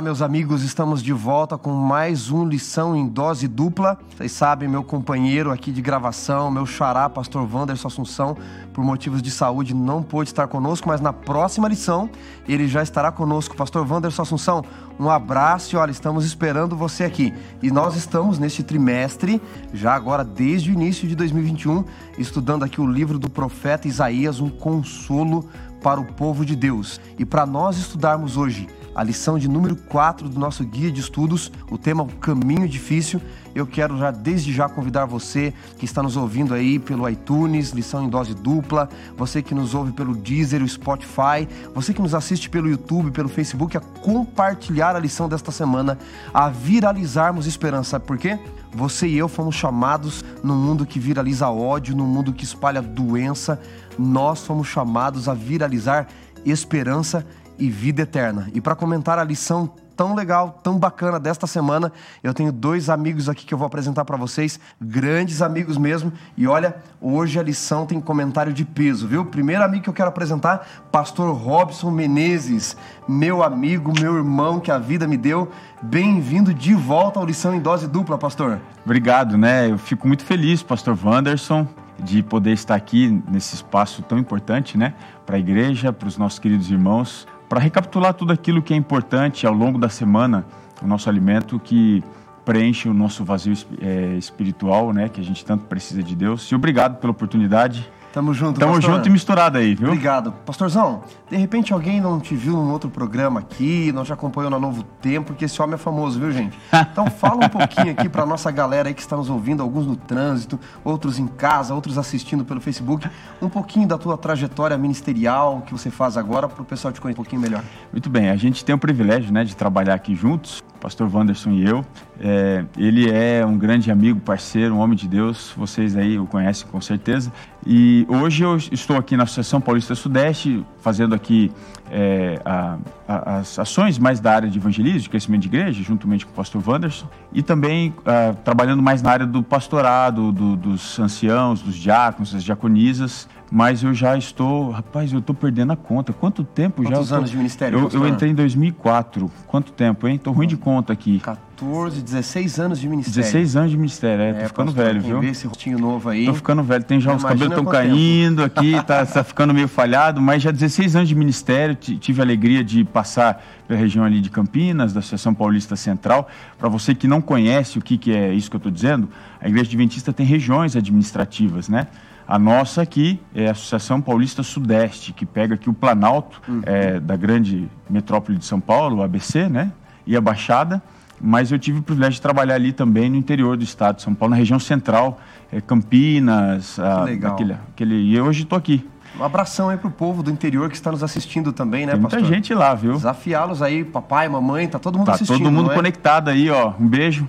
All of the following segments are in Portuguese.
Olá, meus amigos, estamos de volta com mais um lição em dose dupla. Vocês sabem, meu companheiro aqui de gravação, meu xará, pastor Wanderson Assunção, por motivos de saúde não pôde estar conosco, mas na próxima lição ele já estará conosco. Pastor Wanderson Assunção, um abraço e olha, estamos esperando você aqui. E nós estamos neste trimestre, já agora desde o início de 2021, estudando aqui o livro do profeta Isaías, um consolo para o povo de Deus. E para nós estudarmos hoje a lição de número 4 do nosso guia de estudos, o tema O Caminho Difícil. Eu quero já desde já convidar você que está nos ouvindo aí pelo iTunes, lição em dose dupla, você que nos ouve pelo Deezer, o Spotify, você que nos assiste pelo YouTube, pelo Facebook, a compartilhar a lição desta semana, a viralizarmos esperança. Sabe por quê? Você e eu fomos chamados num mundo que viraliza ódio, num mundo que espalha doença. Nós fomos chamados a viralizar esperança e vida eterna. E para comentar a lição tão legal, tão bacana desta semana, eu tenho dois amigos aqui que eu vou apresentar para vocês, grandes amigos mesmo. E olha, hoje a lição tem comentário de peso, viu? Primeiro amigo que eu quero apresentar, pastor Robson Menezes, meu amigo, meu irmão que a vida me deu. Bem-vindo de volta ao lição em dose dupla, pastor. Obrigado, né? Eu fico muito feliz, pastor Wanderson, de poder estar aqui nesse espaço tão importante, né, para a igreja, para os nossos queridos irmãos, para recapitular tudo aquilo que é importante ao longo da semana, o nosso alimento que preenche o nosso vazio é, espiritual, né, que a gente tanto precisa de Deus. E obrigado pela oportunidade Tamo junto, Tamo pastor. junto e misturado aí, viu? Obrigado. Pastorzão, de repente alguém não te viu num outro programa aqui, não te acompanhou na Novo Tempo, porque esse homem é famoso, viu, gente? Então fala um pouquinho aqui pra nossa galera aí que está nos ouvindo, alguns no trânsito, outros em casa, outros assistindo pelo Facebook, um pouquinho da tua trajetória ministerial que você faz agora para o pessoal te conhecer um pouquinho melhor. Muito bem, a gente tem o privilégio, né, de trabalhar aqui juntos, pastor Wanderson e eu. É, ele é um grande amigo, parceiro, um homem de Deus, vocês aí o conhecem com certeza. E hoje eu estou aqui na Associação Paulista Sudeste, fazendo aqui é, a, a, as ações mais da área de evangelismo, de crescimento de igreja, juntamente com o pastor Wanderson, e também a, trabalhando mais na área do pastorado, do, dos anciãos, dos diáconos, das diaconisas, mas eu já estou, rapaz, eu estou perdendo a conta. Quanto tempo Quantos já? Quantos anos de ministério? Eu, eu, entrei em 2004. Quanto tempo, hein? Tô ruim de conta aqui. 14, 16 anos de ministério. 16 anos de ministério, é, tô ficando velho, viu? Esse rostinho novo aí. Tô ficando velho, tem já os cabelos estão caindo tempo. aqui, tá, tá ficando meio falhado, mas já 16 anos de ministério, tive a alegria de passar pela região ali de Campinas, da Associação Paulista Central. Para você que não conhece o que, que é isso que eu estou dizendo, a Igreja Adventista tem regiões administrativas, né? A nossa aqui é a Associação Paulista Sudeste, que pega aqui o Planalto uhum. é, da grande metrópole de São Paulo, o ABC, né? E a Baixada. Mas eu tive o privilégio de trabalhar ali também no interior do estado de São Paulo, na região central, é, Campinas. Que a, legal. Aquele, aquele, e hoje estou aqui. Um abração aí pro povo do interior que está nos assistindo também, né, Tem muita pastor? gente lá, viu? Desafiá-los aí, papai, mamãe, tá todo mundo tá assistindo. todo mundo é? conectado aí, ó. Um beijo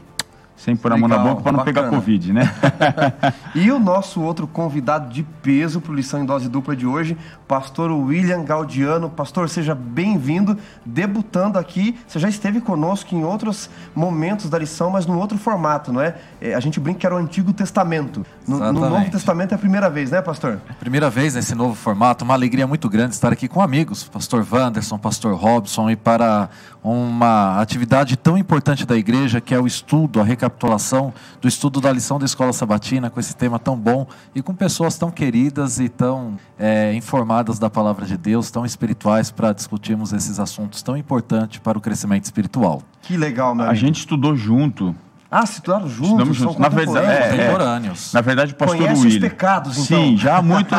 sem pôr a mão na boca para não bacana. pegar Covid, né? e o nosso outro convidado de peso para o Lição em Dose Dupla de hoje, pastor William Gaudiano. Pastor, seja bem-vindo, debutando aqui. Você já esteve conosco em outros momentos da lição, mas num outro formato, não é? A gente brinca que era o Antigo Testamento. No, no Novo Testamento é a primeira vez, né, pastor? Primeira vez nesse novo formato. Uma alegria muito grande estar aqui com amigos, pastor Wanderson, pastor Robson, e para uma atividade tão importante da igreja que é o estudo, a recapitulação do estudo da lição da escola sabatina com esse tema tão bom e com pessoas tão queridas e tão é, informadas da palavra de Deus, tão espirituais para discutirmos esses assuntos tão importantes para o crescimento espiritual. Que legal, meu A gente estudou junto ah, se estudaram juntos? Estudamos juntos. Na verdade, é, contemporâneos. É, na verdade, o pastor Conhece William. os pecados, então. Sim, já há muito.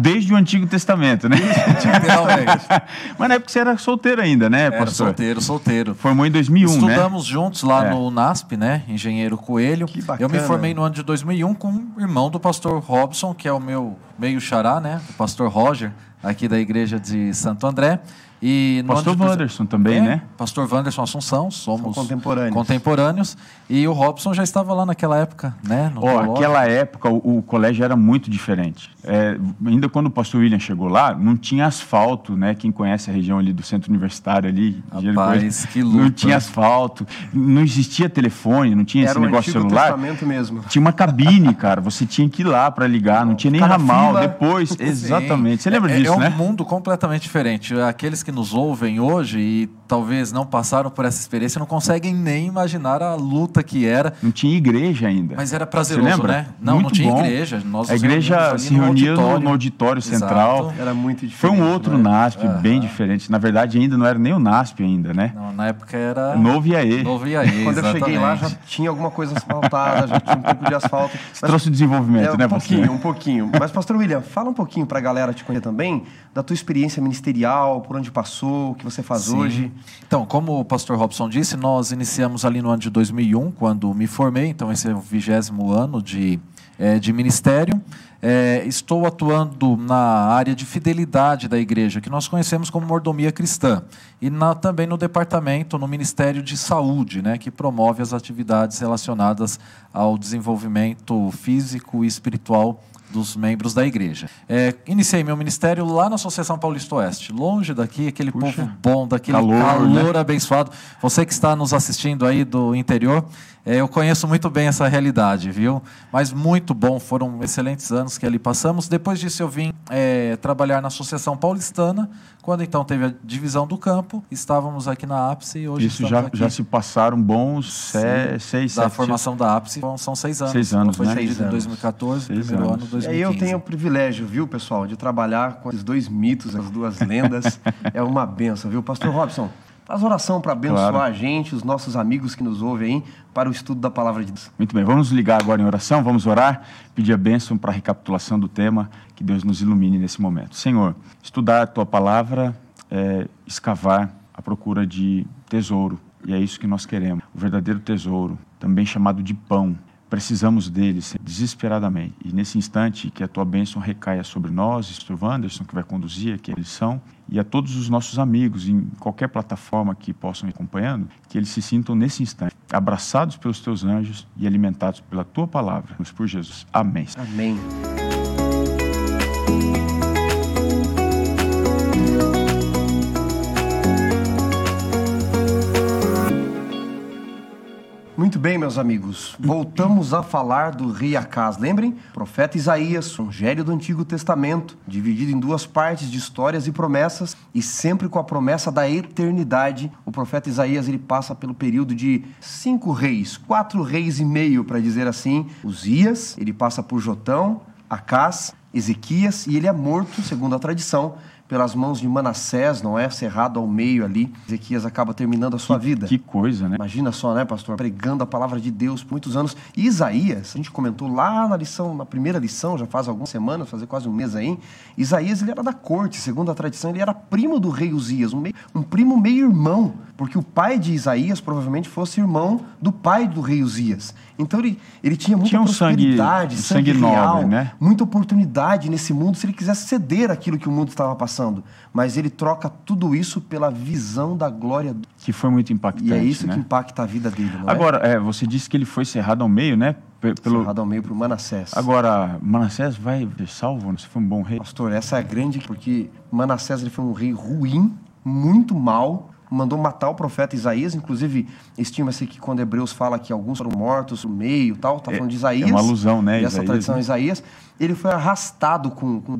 desde o Antigo Testamento, né? Literalmente. Mas na época você era solteiro ainda, né, Era pastor? solteiro, solteiro. Formou em 2001, né? Estudamos juntos lá É. no NASP, né? Engenheiro Coelho. Que bacana. Eu me formei no ano de 2001 com o irmão do pastor Robson, que é o meu meio xará, né? O pastor Roger, aqui da igreja de Santo André. E no Pastor de- Wanderson também, É, né? Pastor Wanderson Assunção, somos São contemporâneos. contemporâneos. E o Robson já estava lá naquela época, né? no colégio. aquela época o, o colégio era muito diferente. É, ainda quando o pastor William chegou lá, não tinha asfalto, né? Quem conhece a região ali do centro universitário ali, Rapaz, que não luta. tinha asfalto, não existia telefone, não tinha Era esse negócio Antigo celular. Mesmo. Tinha uma cabine, cara. Você tinha que ir lá para ligar, não tinha nem ramal. fila. Depois, exatamente. Você lembra é, disso, é um né? mundo completamente diferente. Aqueles que nos ouvem hoje e talvez não passaram por essa experiência não conseguem nem imaginar a luta que era. Não tinha igreja ainda. Mas era prazeroso, né? Não, muito não tinha bom. igreja. Nós a igreja se reunia no auditório, no auditório central. Era muito diferente. Foi um outro né? NASP uhum. bem diferente. Na verdade, ainda não era nem o NASP ainda, né? Não, na época era... Novo IAE. Novo IAE, Quando eu cheguei lá, já tinha alguma coisa asfaltada, já tinha um pouco de asfalto. Mas, trouxe desenvolvimento, é, né, um pouquinho, um pouquinho. Mas, pastor William, fala um pouquinho para a galera te conhecer também da tua experiência ministerial, por onde passou, o que você faz Sim. hoje. Então, como o pastor Robson disse, nós iniciamos ali no ano de 2001, quando me formei, então esse é o vigésimo ano de, é, de ministério. É, estou atuando na área de fidelidade da igreja, que nós conhecemos como mordomia cristã, e na, também no departamento, no Ministério de Saúde, né, que promove as atividades relacionadas ao desenvolvimento físico e espiritual dos membros da igreja. É, iniciei meu ministério lá na Associação Paulista Oeste, longe daqui, aquele Puxa, povo bom, daquele calor, calor né? abençoado. Você que está nos assistindo aí do interior, eu conheço muito bem essa realidade, viu? Mas muito bom, foram excelentes anos que ali passamos. Depois disso eu vim é, trabalhar na Associação Paulistana, quando então teve a divisão do campo, estávamos aqui na ápice e hoje Isso já, aqui. já se passaram bons seis, seis Da sete, formação da ápice são seis anos. Seis anos, foi né? Seis em 2014, seis primeiro anos. ano 2015. E aí eu tenho o privilégio, viu, pessoal, de trabalhar com esses dois mitos, as duas lendas. é uma benção, viu? Pastor Robson, Faz oração para abençoar claro. a gente, os nossos amigos que nos ouvem aí, para o estudo da palavra de Deus. Muito bem, vamos ligar agora em oração, vamos orar, pedir a bênção para a recapitulação do tema, que Deus nos ilumine nesse momento. Senhor, estudar a tua palavra é escavar à procura de tesouro, e é isso que nós queremos, o verdadeiro tesouro, também chamado de pão. Precisamos dele desesperadamente. E nesse instante, que a tua bênção recaia sobre nós, Pastor Wanderson, que vai conduzir aqui a lição, e a todos os nossos amigos, em qualquer plataforma que possam ir acompanhando, que eles se sintam nesse instante abraçados pelos teus anjos e alimentados pela tua palavra. Por Jesus. Amém. Amém. Muito bem, meus amigos. Voltamos a falar do rei Acas. Lembrem? Profeta Isaías, evangelho do Antigo Testamento, dividido em duas partes de histórias e promessas, e sempre com a promessa da eternidade. O profeta Isaías ele passa pelo período de cinco reis, quatro reis e meio, para dizer assim. Uzias, ele passa por Jotão, Acas, Ezequias, e ele é morto, segundo a tradição, pelas mãos de Manassés, não é? Cerrado ao meio ali. Ezequias acaba terminando a sua que, vida. Que coisa, né? Imagina só, né, pastor? Pregando a palavra de Deus por muitos anos. E Isaías, a gente comentou lá na lição, na primeira lição, já faz algumas semanas, fazer quase um mês aí. Isaías, ele era da corte, segundo a tradição, ele era primo do rei Uzias, um, meio, um primo meio-irmão, porque o pai de Isaías provavelmente fosse irmão do pai do rei Uzias. Então ele, ele tinha muita tinha um prosperidade, sangue, sangue, sangue real, nobre, né? muita oportunidade nesse mundo se ele quisesse ceder aquilo que o mundo estava passando. Mas ele troca tudo isso pela visão da glória do... Que foi muito impactante. E é isso né? que impacta a vida dele, não Agora, é? é, você disse que ele foi cerrado ao meio, né? Pelo... Cerrado ao meio para o Manassés. Agora, Manassés vai salvo? Você foi um bom rei? Pastor, essa é a grande... Porque Manassés ele foi um rei ruim, muito mal, mandou matar o profeta Isaías, inclusive estima-se que quando Hebreus fala que alguns foram mortos no meio, tal, tá falando de Isaías. É uma alusão, né? Essa Isaías, tradição né? Isaías, ele foi arrastado com, com,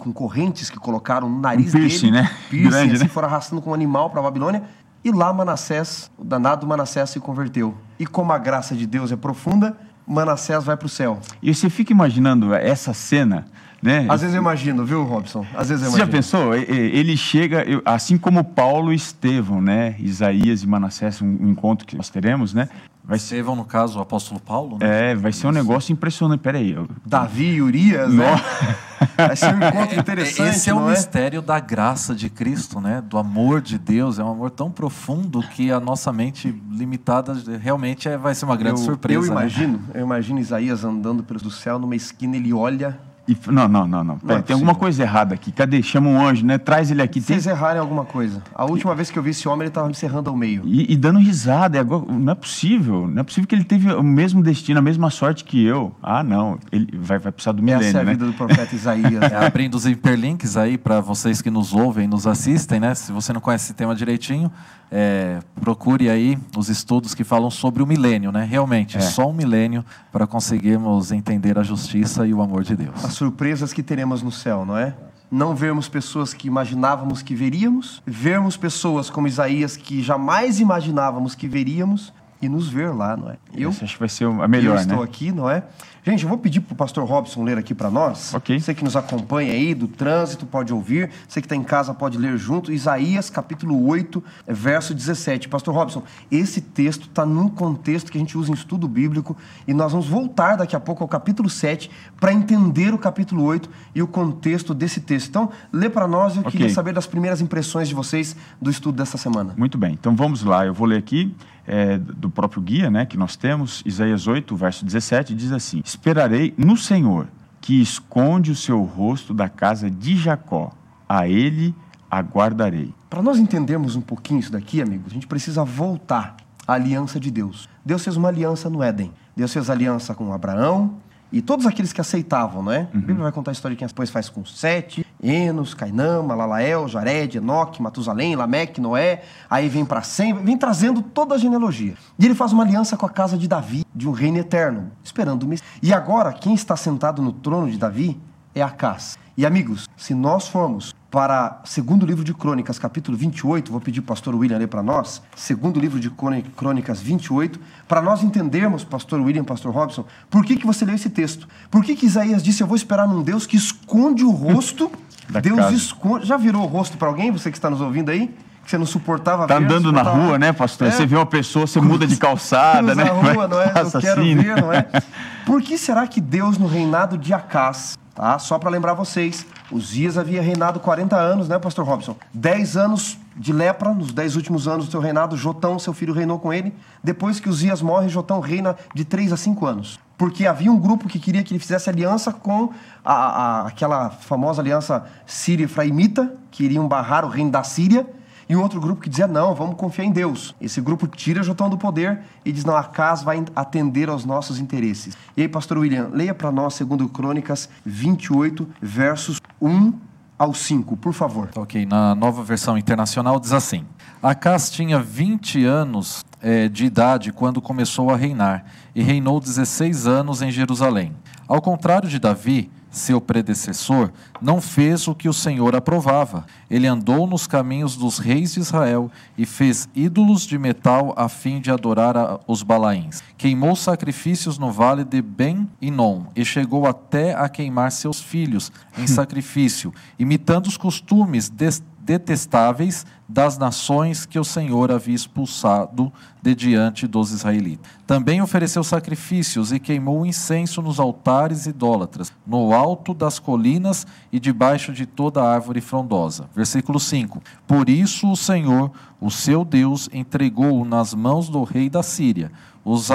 com correntes que colocaram no nariz um piercing, dele, né? piercing, Grande, assim, né? foram arrastando com um animal para a Babilônia. E lá Manassés, o danado Manassés se converteu. E como a graça de Deus é profunda, Manassés vai para o céu. E você fica imaginando essa cena, né? Às vezes eu imagino, viu, Robson? Às vezes eu Você já pensou? Ele chega, assim como Paulo e Estevão, né? Isaías e Manassés, um encontro que nós teremos, né? Vai ser... Estevão, no caso, o apóstolo Paulo, né? É, vai ser um negócio impressionante. Peraí. Eu... Davi e Urias, né? Vai ser um encontro interessante, Esse é o não mistério da graça de Cristo, né? Do amor de Deus. É um amor tão profundo que a nossa mente limitada realmente é, vai ser uma grande eu, surpresa. Eu né? imagino, eu imagino Isaías andando pelo do céu numa esquina, ele olha e, não, não, não, não. Pera, é tem alguma coisa errada aqui. Cadê? Chama um anjo, né? Traz ele aqui. Vocês tem... erraram alguma coisa. A última vez que eu vi esse homem, ele estava me cerrando ao meio. E, e dando risada. Agora, não é possível. Não é possível que ele teve o mesmo destino, a mesma sorte que eu. Ah, não. Ele vai, vai precisar do milênio, Essa é a né? vida do profeta Isaías. É, abrindo os hiperlinks aí para vocês que nos ouvem, nos assistem, né? Se você não conhece esse tema direitinho, é, procure aí os estudos que falam sobre o milênio, né? Realmente, É. só um milênio para conseguirmos entender a justiça e o amor de Deus. As surpresas que teremos no céu, não é? não vermos pessoas que imaginávamos que veríamos, vermos pessoas como Isaías que jamais imaginávamos que veríamos e nos ver lá, não é? Eu Esse acho que vai ser a melhor, eu né? estou aqui, não é? Gente, eu vou pedir para o pastor Robson ler aqui para nós. Ok. Você que nos acompanha aí do trânsito pode ouvir. Você que está em casa pode ler junto. Isaías, capítulo 8, verso 17. Pastor Robson, esse texto está num contexto que a gente usa em estudo bíblico e nós vamos voltar daqui a pouco ao capítulo 7 para entender o capítulo 8 e o contexto desse texto. Então, lê para nós. Eu okay. queria saber das primeiras impressões de vocês do estudo dessa semana. Muito bem. Então, vamos lá. Eu vou ler aqui é, do próprio guia né, que nós temos, Isaías 8, verso 17, diz assim: Esperarei no Senhor, que esconde o seu rosto da casa de Jacó, a ele aguardarei. Para nós entendermos um pouquinho isso daqui, amigos, a gente precisa voltar à aliança de Deus. Deus fez uma aliança no Éden. Deus fez aliança com Abraão, e todos aqueles que aceitavam, não é? Uhum. A Bíblia vai contar a história de quem depois faz com Sete, Enos, Cainã, Malalael, Jared, Enoque, Matusalém, Lameque, Noé. Aí vem para Sem, vem trazendo toda a genealogia. E ele faz uma aliança com a casa de Davi, de um reino eterno, esperando o Messias. E agora, quem está sentado no trono de Davi é Acás. E amigos, se nós formos para segundo livro de Crônicas, capítulo 28, vou pedir o pastor William ler para nós, segundo livro de Crônicas 28, para nós entendermos, pastor William, pastor Robson, por que, que você leu esse texto? Por que, que Isaías disse, eu vou esperar num Deus que esconde o rosto, Deus casa. esconde... Já virou o rosto para alguém, você que está nos ouvindo aí? que você não suportava tá ver. Andando na rua, né, pastor? É. Você vê uma pessoa, você muda de calçada, né? Na rua, não é? Eu quero assim, ver, não é? Por que será que Deus, no reinado de Acás, tá? Só para lembrar vocês, Uzias havia reinado 40 anos, né, pastor Robson? 10 anos de lepra, nos 10 últimos anos do seu reinado, Jotão, seu filho, reinou com ele. Depois que Uzias morre, Jotão reina de 3 a 5 anos. Porque havia um grupo que queria que ele fizesse aliança com a, a, aquela famosa aliança síria-efraimita, que iriam barrar o reino da Síria e um outro grupo que dizia, não, vamos confiar em Deus. Esse grupo tira Jotão do poder e diz, não, a casa vai atender aos nossos interesses. E aí, pastor William, leia para nós, segundo Crônicas 28, versos 1 ao 5, por favor. Ok, na nova versão internacional diz assim, Acas tinha 20 anos é, de idade quando começou a reinar, e reinou 16 anos em Jerusalém. Ao contrário de Davi, seu predecessor, não fez o que o Senhor aprovava. Ele andou nos caminhos dos reis de Israel e fez ídolos de metal a fim de adorar a, os Balaíns. Queimou sacrifícios no vale de Ben-Inom e chegou até a queimar seus filhos em sacrifício, imitando os costumes deste detestáveis das nações que o Senhor havia expulsado de diante dos israelitas. Também ofereceu sacrifícios e queimou incenso nos altares idólatras, no alto das colinas e debaixo de toda árvore frondosa. Versículo 5. Por isso o Senhor, o seu Deus, entregou-o nas mãos do rei da Síria. Os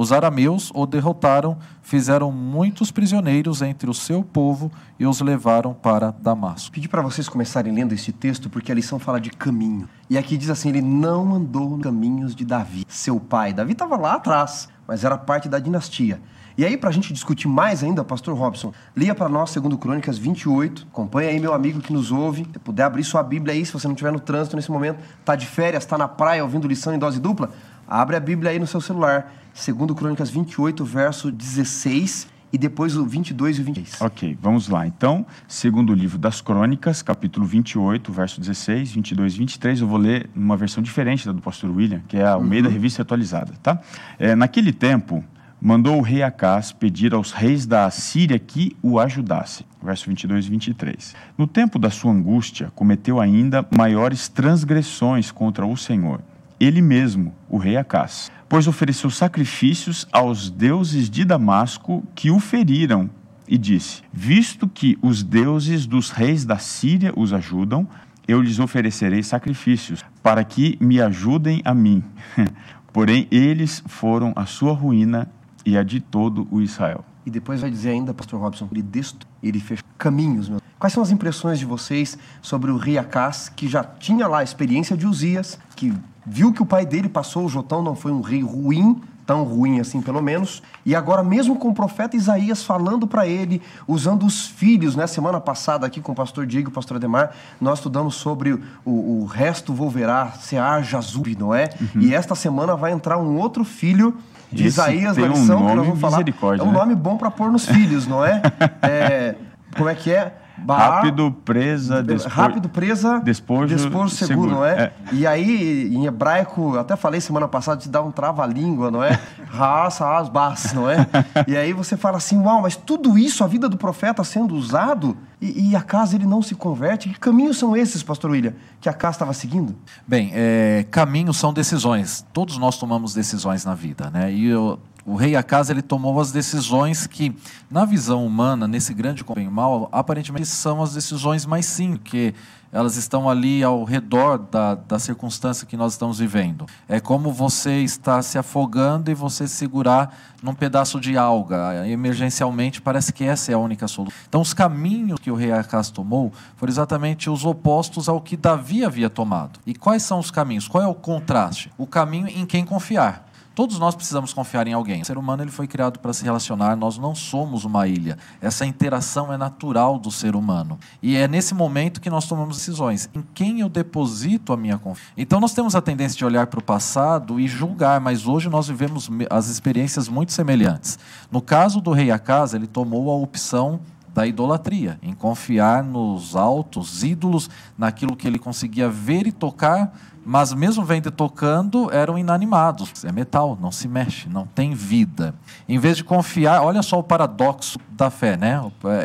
os arameus o derrotaram, fizeram muitos prisioneiros entre o seu povo e os levaram para Damasco. Pedi para vocês começarem lendo esse texto porque a lição fala de caminho. E aqui diz assim: ele não andou nos caminhos de Davi, seu pai. Davi estava lá atrás, mas era parte da dinastia. E aí, para a gente discutir mais ainda, Pastor Robson, lia para nós, segundo Crônicas 28. Acompanha aí meu amigo que nos ouve. Se puder abrir sua Bíblia aí, se você não estiver no trânsito nesse momento, tá de férias, está na praia ouvindo lição em dose dupla, abre a Bíblia aí no seu celular segundo Crônicas 28, verso 16 e depois o 22 e o 26. Ok, vamos lá. Então, segundo o livro das Crônicas, capítulo 28, verso 16, 22 e 23, eu vou ler numa versão diferente da do pastor William, que é a meio uhum. da revista atualizada, tá? É, naquele tempo, mandou o rei Acás pedir aos reis da Assíria que o ajudassem. Verso 22 e 23. No tempo da sua angústia, cometeu ainda maiores transgressões contra o Senhor. Ele mesmo, o rei Acás pois ofereceu sacrifícios aos deuses de Damasco que o feriram, e disse: Visto que os deuses dos reis da Síria os ajudam, eu lhes oferecerei sacrifícios, para que me ajudem a mim. Porém, eles foram a sua ruína e a de todo o Israel. E depois vai dizer ainda, pastor Robson, ele destruiu, ele fez caminhos. Meu. Quais são as impressões de vocês sobre o rei Acás, que já tinha lá a experiência de Uzias, que viu que o pai dele passou, o Jotão não foi um rei ruim, tão ruim assim pelo menos, e agora mesmo com o profeta Isaías falando para ele, usando os filhos, né? Semana passada aqui com o pastor Diego e o pastor Ademar, nós estudamos sobre o, o resto volverá, Sear Jazub, não é? Uhum. E esta semana vai entrar um outro filho de Esse Isaías na lição um que nós vamos falar. É um né? nome bom para pôr nos filhos, não é? é como é que é? Rápido, presa, despo... rápido, presa, despojo, despojo seguro, seguro, não é? é? E aí, em hebraico, eu até falei semana passada, te dá um trava-língua, não é? Raça, asbas, não é? E aí você fala assim, uau, mas tudo isso, a vida do profeta sendo usado, e, e a casa ele não se converte. Que caminhos são esses, pastor William, que a casa estava seguindo? Bem, é, caminhos são decisões. Todos nós tomamos decisões na vida, né? E eu o rei Acas ele tomou as decisões que, na visão humana, nesse grande e mal, aparentemente são as decisões mais simples, que elas estão ali ao redor da, da circunstância que nós estamos vivendo. É como você está se afogando e você segurar num pedaço de alga. Emergencialmente, parece que essa é a única solução. Então, os caminhos que o rei Acas tomou foram exatamente os opostos ao que Davi havia tomado. E quais são os caminhos? Qual é o contraste? O caminho em quem confiar. Todos nós precisamos confiar em alguém. O ser humano ele foi criado para se relacionar, nós não somos uma ilha. Essa interação é natural do ser humano. E é nesse momento que nós tomamos decisões. Em quem eu deposito a minha confiança? Então nós temos a tendência de olhar para o passado e julgar, mas hoje nós vivemos as experiências muito semelhantes. No caso do rei Acasa, ele tomou a opção da idolatria, em confiar nos altos ídolos, naquilo que ele conseguia ver e tocar mas mesmo vendo tocando, eram inanimados. É metal, não se mexe, não tem vida. Em vez de confiar, olha só o paradoxo da fé, né?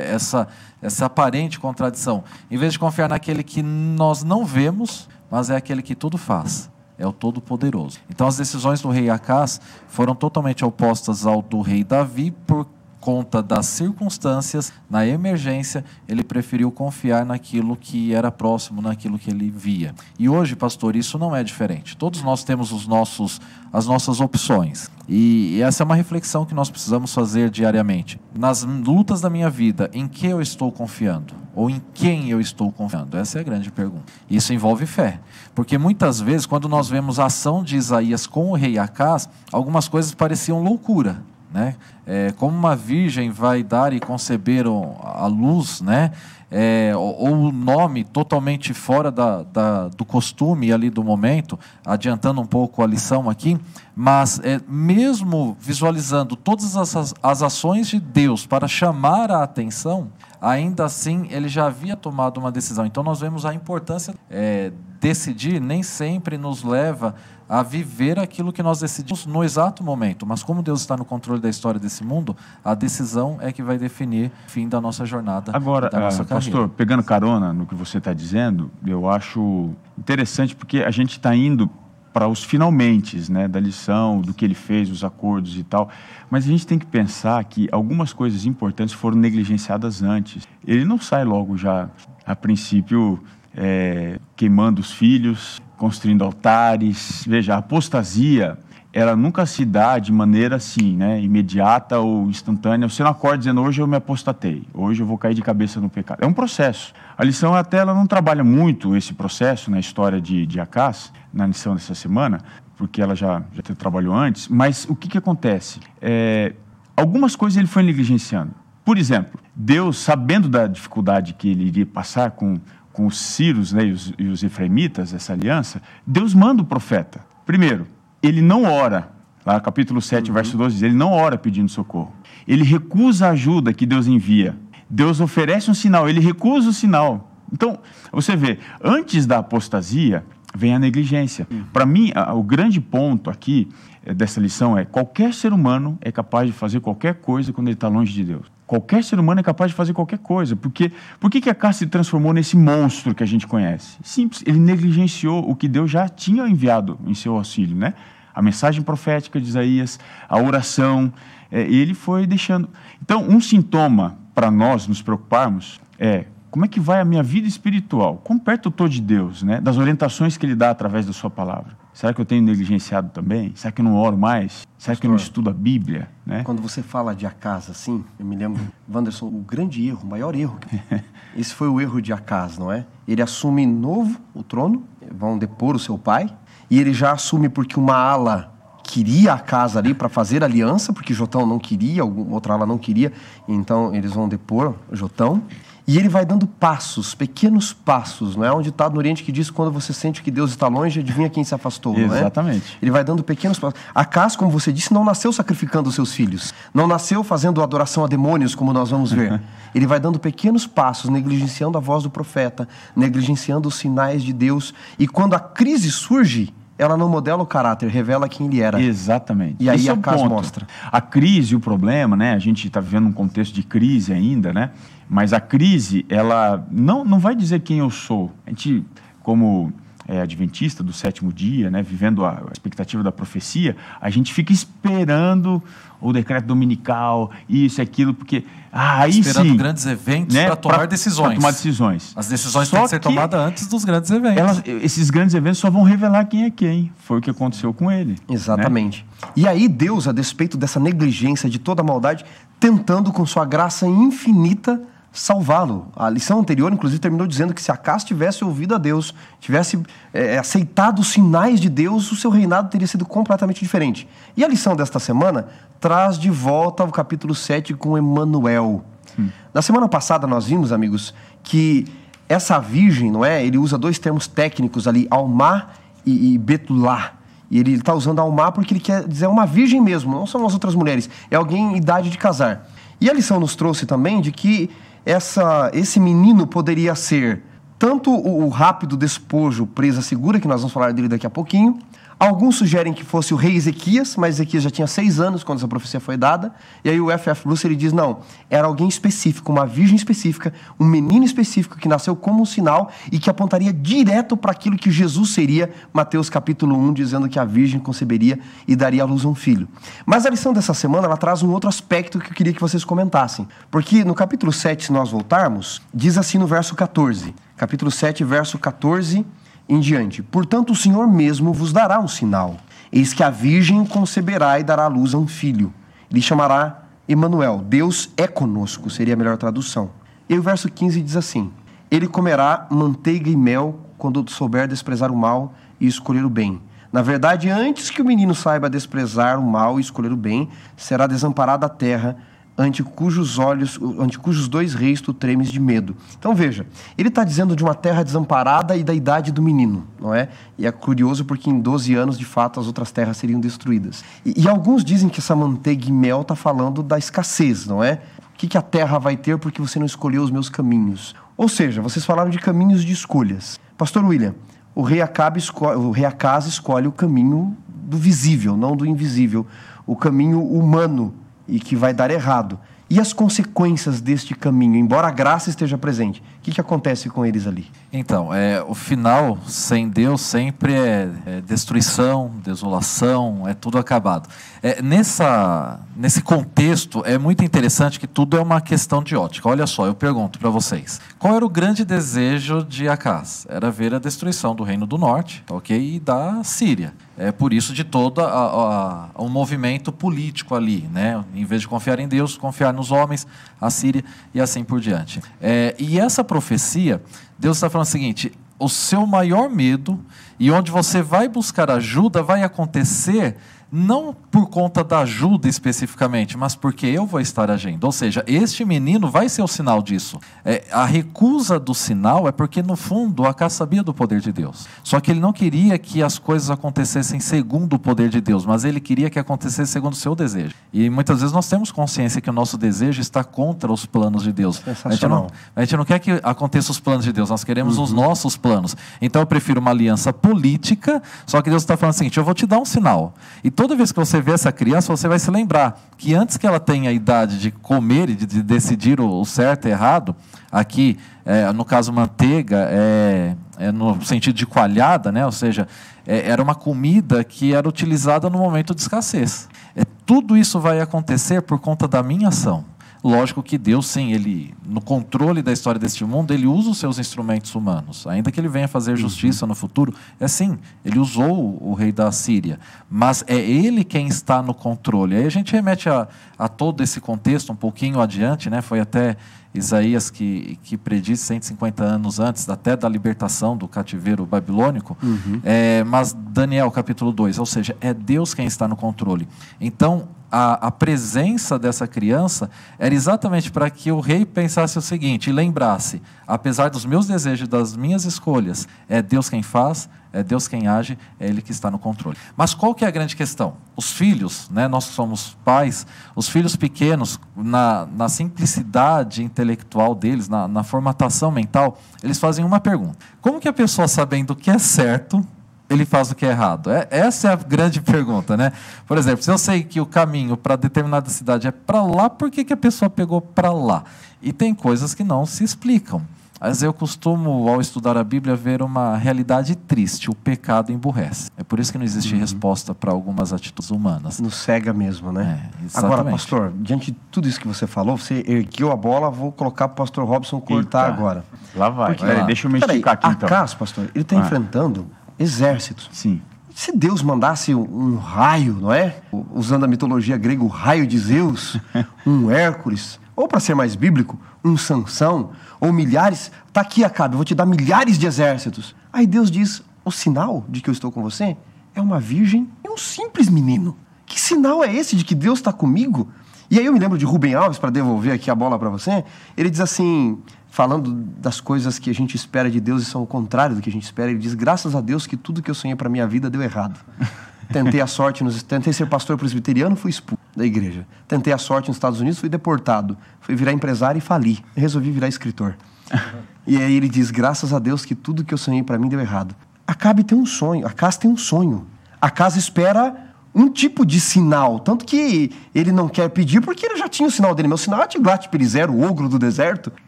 Essa, essa aparente contradição. Em vez de confiar naquele que nós não vemos, mas é aquele que tudo faz. É o Todo-Poderoso. Então, as decisões do rei Acás foram totalmente opostas ao do rei Davi, por conta das circunstâncias, na emergência, ele preferiu confiar naquilo que era próximo, naquilo que ele via. E hoje, pastor, isso não é diferente. Todos nós temos os nossos, as nossas opções. E essa é uma reflexão que nós precisamos fazer diariamente. Nas lutas da minha vida, em que eu estou confiando? Ou em quem eu estou confiando? Essa é a grande pergunta. Isso envolve fé. Porque muitas vezes, quando nós vemos a ação de Isaías com o rei Acás, algumas coisas pareciam loucura. Né? É, como uma virgem vai dar e conceber a luz, né? É, ou o nome totalmente fora da, da, do costume ali do momento, adiantando um pouco a lição aqui, mas é, mesmo visualizando todas as, as ações de Deus para chamar a atenção, ainda assim ele já havia tomado uma decisão. Então nós vemos a importância é, decidir nem sempre nos leva a viver aquilo que nós decidimos no exato momento. Mas como Deus está no controle da história desse mundo, a decisão é que vai definir o fim da nossa jornada. Agora, da nossa uh, pastor, pegando carona no que você está dizendo, eu acho interessante porque a gente está indo para os finalmente né, da lição, do que ele fez, os acordos e tal. Mas a gente tem que pensar que algumas coisas importantes foram negligenciadas antes. Ele não sai logo já, a princípio, é, queimando os filhos, construindo altares. Veja, a apostasia, ela nunca se dá de maneira assim, né, imediata ou instantânea. Você não acorda dizendo, hoje eu me apostatei, hoje eu vou cair de cabeça no pecado. É um processo. A lição até ela não trabalha muito esse processo na história de, de Acás, na lição dessa semana, porque ela já, já trabalhou antes, mas o que, que acontece? É, algumas coisas ele foi negligenciando. Por exemplo, Deus, sabendo da dificuldade que ele iria passar com com os Círios né, e, os, e os Efraimitas, essa aliança, Deus manda o profeta. Primeiro, ele não ora. Lá capítulo 7, uhum. verso 12 diz, ele não ora pedindo socorro. Ele recusa a ajuda que Deus envia. Deus oferece um sinal, ele recusa o sinal. Então, você vê, antes da apostasia, vem a negligência. Uhum. Para mim, a, o grande ponto aqui é, dessa lição é: qualquer ser humano é capaz de fazer qualquer coisa quando ele está longe de Deus. Qualquer ser humano é capaz de fazer qualquer coisa. Porque, por que, que a casa se transformou nesse monstro que a gente conhece? Simples, ele negligenciou o que Deus já tinha enviado em seu auxílio, né? A mensagem profética de Isaías, a oração, é, ele foi deixando. Então, um sintoma para nós nos preocuparmos é como é que vai a minha vida espiritual? Quão perto eu estou de Deus, né? das orientações que Ele dá através da Sua palavra? Será que eu tenho negligenciado também? Será que eu não oro mais? Será Pastor, que eu não estudo a Bíblia? Né? Quando você fala de Acas assim, eu me lembro, Wanderson, o grande erro, o maior erro. Esse foi o erro de Acas, não é? Ele assume novo o trono, vão depor o seu pai, e ele já assume porque uma ala queria a casa ali para fazer aliança, porque Jotão não queria, outra ala não queria, então eles vão depor Jotão. E ele vai dando passos, pequenos passos, não é? Um ditado no Oriente que diz que quando você sente que Deus está longe, adivinha quem se afastou, é? Exatamente. Ele vai dando pequenos passos. Acas, como você disse, não nasceu sacrificando os seus filhos. Não nasceu fazendo adoração a demônios, como nós vamos ver. ele vai dando pequenos passos, negligenciando a voz do profeta, negligenciando os sinais de Deus. E quando a crise surge, ela não modela o caráter, revela quem ele era. Exatamente. E aí Esse a é mostra. A crise, o problema, né? A gente está vivendo um contexto de crise ainda, né? Mas a crise, ela não, não vai dizer quem eu sou. A gente, como é, adventista do sétimo dia, né, vivendo a expectativa da profecia, a gente fica esperando o decreto dominical, isso e aquilo, porque ah, aí esperando sim, grandes eventos né, para tomar pra, decisões. Pra tomar decisões. As decisões só têm que ser tomadas antes dos grandes eventos. Elas, esses grandes eventos só vão revelar quem é quem. Foi o que aconteceu com ele. Né? Exatamente. Né? E aí Deus, a despeito dessa negligência, de toda a maldade, tentando com sua graça infinita salvá-lo. A lição anterior, inclusive, terminou dizendo que se acaso tivesse ouvido a Deus, tivesse é, aceitado os sinais de Deus, o seu reinado teria sido completamente diferente. E a lição desta semana traz de volta o capítulo 7 com Emanuel. Hum. Na semana passada nós vimos, amigos, que essa virgem, não é? Ele usa dois termos técnicos ali, Almá e, e Betulá. E ele está usando Almá porque ele quer dizer uma virgem mesmo, não são as outras mulheres, é alguém em idade de casar. E a lição nos trouxe também de que essa, esse menino poderia ser tanto o, o rápido despojo, presa segura, que nós vamos falar dele daqui a pouquinho, Alguns sugerem que fosse o rei Ezequias, mas Ezequias já tinha seis anos quando essa profecia foi dada. E aí o F.F. Lúcio ele diz, não, era alguém específico, uma virgem específica, um menino específico que nasceu como um sinal e que apontaria direto para aquilo que Jesus seria, Mateus capítulo 1, dizendo que a virgem conceberia e daria à luz um filho. Mas a lição dessa semana, ela traz um outro aspecto que eu queria que vocês comentassem. Porque no capítulo 7, se nós voltarmos, diz assim no verso 14. Capítulo 7, verso 14 em diante. Portanto, o Senhor mesmo vos dará um sinal. Eis que a virgem conceberá e dará à luz a um filho. Ele chamará Emanuel. Deus é conosco, seria a melhor tradução. E o verso 15 diz assim: Ele comerá manteiga e mel quando souber desprezar o mal e escolher o bem. Na verdade, antes que o menino saiba desprezar o mal e escolher o bem, será desamparada a terra ante cujos olhos, ante cujos dois reis tu tremes de medo. Então veja, ele está dizendo de uma terra desamparada e da idade do menino, não é? E é curioso porque em 12 anos, de fato, as outras terras seriam destruídas. E, e alguns dizem que essa manteiga e mel está falando da escassez, não é? O que, que a terra vai ter porque você não escolheu os meus caminhos? Ou seja, vocês falaram de caminhos de escolhas. Pastor William, o rei, Acabe o rei Acas escolhe o caminho do visível, não do invisível, o caminho humano e que vai dar errado. E as consequências deste caminho, embora a graça esteja presente, que, que acontece com eles ali? Então, é, o final sem Deus sempre é, é destruição, desolação, é tudo acabado. É, nessa, nesse contexto, é muito interessante que tudo é uma questão de ótica. Olha só, eu pergunto para vocês: qual era o grande desejo de Acas? Era ver a destruição do Reino do Norte ok, e da Síria. É por isso de todo a, a, um movimento político ali, né? Em vez de confiar em Deus, confiar nos homens, a Síria e assim por diante. É, e essa profecia, Deus está falando o seguinte: o seu maior medo e onde você vai buscar ajuda vai acontecer não por conta da ajuda especificamente, mas porque eu vou estar agindo. Ou seja, este menino vai ser o sinal disso. É, a recusa do sinal é porque, no fundo, Acá sabia do poder de Deus. Só que ele não queria que as coisas acontecessem segundo o poder de Deus, mas ele queria que acontecesse segundo o seu desejo. E muitas vezes nós temos consciência que o nosso desejo está contra os planos de Deus. A gente, não, a gente não quer que aconteça os planos de Deus, nós queremos uhum. os nossos planos. Então eu prefiro uma aliança política, só que Deus está falando assim: eu vou te dar um sinal. E toda vez que você vê essa criança, você vai se lembrar que antes que ela tenha a idade de comer e de, de decidir o, o, certo e errado, aqui, é, no caso manteiga, é, é, no sentido de coalhada, né? ou seja, é, era uma comida que era utilizada no momento de escassez. É, tudo isso vai acontecer por conta da minha ação. Lógico que Deus, sim, ele no controle da história deste mundo, ele usa os seus instrumentos humanos. Ainda que ele venha fazer uhum. justiça no futuro, é sim, ele usou o rei da Síria, mas é ele quem está no controle. Aí a gente remete a, a todo esse contexto um pouquinho adiante, né? Foi até Isaías que, que prediz 150 anos antes, até da libertação do cativeiro babilônico, uhum. é, mas Daniel capítulo 2, ou seja, é Deus quem está no controle. Então, a, a presença dessa criança era exatamente para que o rei pensasse o seguinte e lembrasse: apesar dos meus desejos, das minhas escolhas, é Deus quem faz, é Deus quem age, é Ele que está no controle. Mas qual que é a grande questão? Os filhos, né, nós somos pais, os filhos pequenos, na, na simplicidade intelectual deles, na, na formatação mental, eles fazem uma pergunta: como que a pessoa, sabendo o que é certo, ele faz o que é errado? É, essa é a grande pergunta, né? Por exemplo, se eu sei que o caminho para determinada cidade é para lá, por que, que a pessoa pegou para lá? E tem coisas que não se explicam. Mas eu costumo, ao estudar a Bíblia, ver uma realidade triste: o pecado emburrece. É por isso que não existe uhum. resposta para algumas atitudes humanas. No cega mesmo, né? É, Agora, pastor, diante de tudo isso que você falou, você ergueu a bola, vou colocar para o pastor Robson cortar Eita. agora. Lá vai. Porque, Peraí, deixa eu me esticar aqui, então. Acas, pastor, ele está ah. enfrentando exércitos. Sim. Se Deus mandasse um, raio, não é? Usando a mitologia grega, o raio de Zeus, um Hércules, ou para ser mais bíblico, um Sansão, ou milhares, tá aqui, Acabe, eu vou te dar milhares de exércitos. Aí Deus diz: o sinal de que eu estou com você é uma virgem e um simples menino. Que sinal é esse de que Deus está comigo? E aí eu me lembro de Rubem Alves, para devolver aqui a bola para você. Ele diz assim: falando das coisas que a gente espera de Deus e são o contrário do que a gente espera. Ele diz: graças a Deus que tudo que eu sonhei para minha vida deu errado. Tentei a sorte, nos, tentei ser pastor presbiteriano, fui expulso da igreja. Tentei a sorte nos Estados Unidos, fui deportado. Fui virar empresário e fali. Resolvi virar escritor. e aí ele diz: graças a Deus que tudo que eu sonhei para mim deu errado. Acabe tem um sonho, a casa tem um sonho. A casa espera um tipo de sinal. Tanto que ele não quer pedir porque ele já tinha o sinal dele. Meu sinal é Tiglat-Pileser, o ogro do deserto.